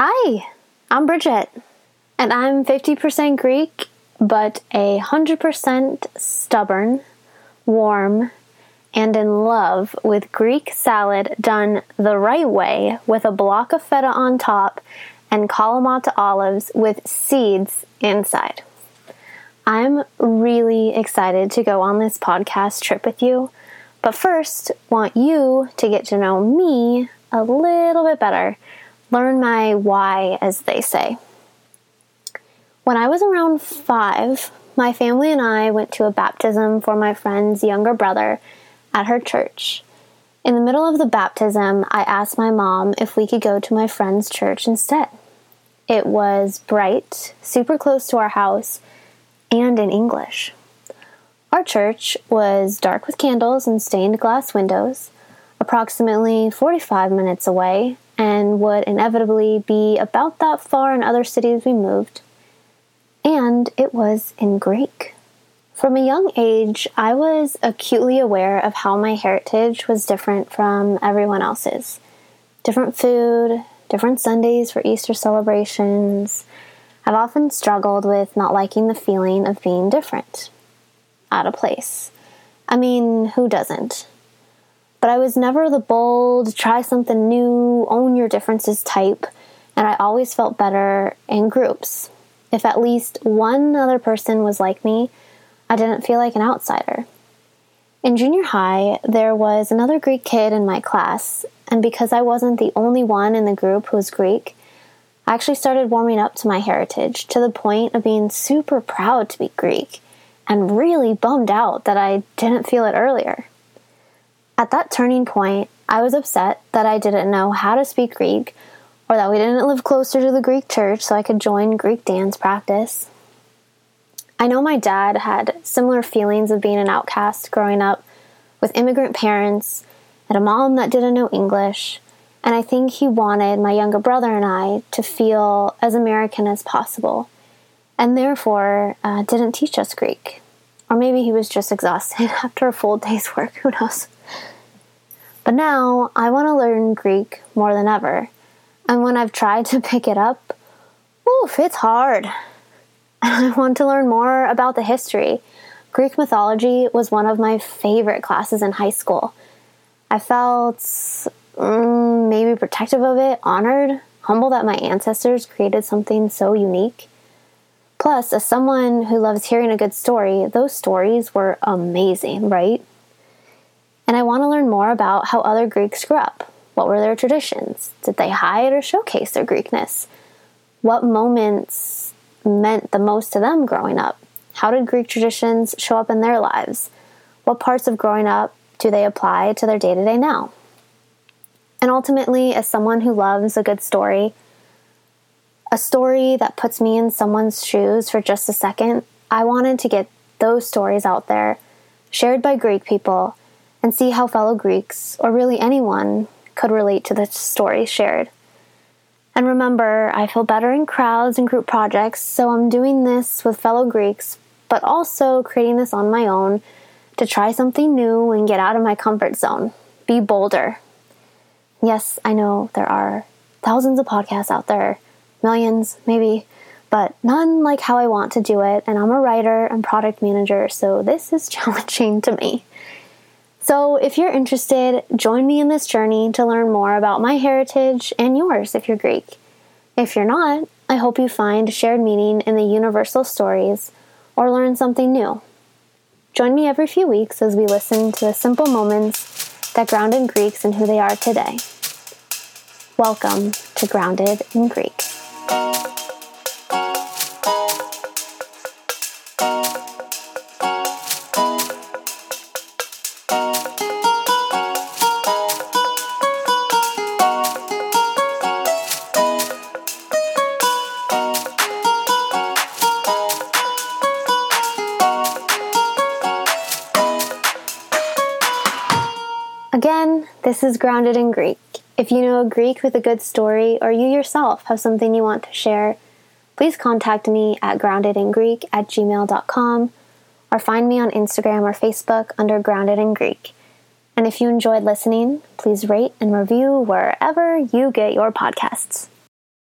Hi, I'm Bridget, and I'm 50% Greek, but a 100% stubborn, warm, and in love with Greek salad done the right way with a block of feta on top and Kalamata olives with seeds inside. I'm really excited to go on this podcast trip with you, but first, want you to get to know me a little bit better learn my why, as they say. When I was around five, my family and I went to a baptism for my friend's younger brother at her church. In the middle of the baptism, I asked my mom if we could go to my friend's church instead. It was bright, super close to our house, and in English. Our church was dark with candles and stained glass windows, approximately 45 minutes away, and would inevitably be about that far in other cities we moved. And it was in Greek. From a young age, I was acutely aware of how my heritage was different from everyone else's. Different food, different Sundays for Easter celebrations. I've often struggled with not liking the feeling of being different, out of place. I mean, who doesn't? But I was never the bold, try something new, own your differences type, and I always felt better in groups. If at least one other person was like me, I didn't feel like an outsider. In junior high, there was another Greek kid in my class, and because I wasn't the only one in the group who was Greek, I actually started warming up to my heritage to the point of being super proud to be Greek and really bummed out that I didn't feel it earlier. At that turning point, I was upset that I didn't know how to speak Greek or that we didn't live closer to the Greek church so I could join Greek dance practice. I know my dad had similar feelings of being an outcast growing up with immigrant parents and a mom that didn't know English, and I think he wanted my younger brother and I to feel as American as possible, and therefore uh, didn't teach us Greek. Or maybe he was just exhausted after a full day's work, who knows. But now I want to learn Greek more than ever. And when I've tried to pick it up, oof, it's hard. And I want to learn more about the history. Greek mythology was one of my favorite classes in high school. I felt mm, maybe protective of it, honored, humble that my ancestors created something so unique. Plus, as someone who loves hearing a good story, those stories were amazing, right? And I want to learn more about how other Greeks grew up. What were their traditions? Did they hide or showcase their Greekness? What moments meant the most to them growing up? How did Greek traditions show up in their lives? What parts of growing up do they apply to their day to day now? And ultimately, as someone who loves a good story, a story that puts me in someone's shoes for just a second, I wanted to get those stories out there, shared by Greek people and see how fellow Greeks, or really anyone, could relate to the stories shared. And remember, I feel better in crowds and group projects, so I'm doing this with fellow Greeks, but also creating this on my own to try something new and get out of my comfort zone. Be bolder. Yes, I know there are thousands of podcasts out there, millions, maybe, but none like how I want to do it. And I'm a writer and product manager, so this is challenging to me. So, if you're interested, join me in this journey to learn more about my heritage and yours if you're Greek. If you're not, I hope you find shared meaning in the universal stories or learn something new. Join me every few weeks as we listen to the simple moments that grounded Greeks in who they are today. Welcome to Grounded in Greek. This is grounded in Greek. If you know a Greek with a good story or you yourself have something you want to share, please contact me at groundedingreek at gmail.com or find me on Instagram or Facebook under Grounded in Greek. And if you enjoyed listening, please rate and review wherever you get your podcasts.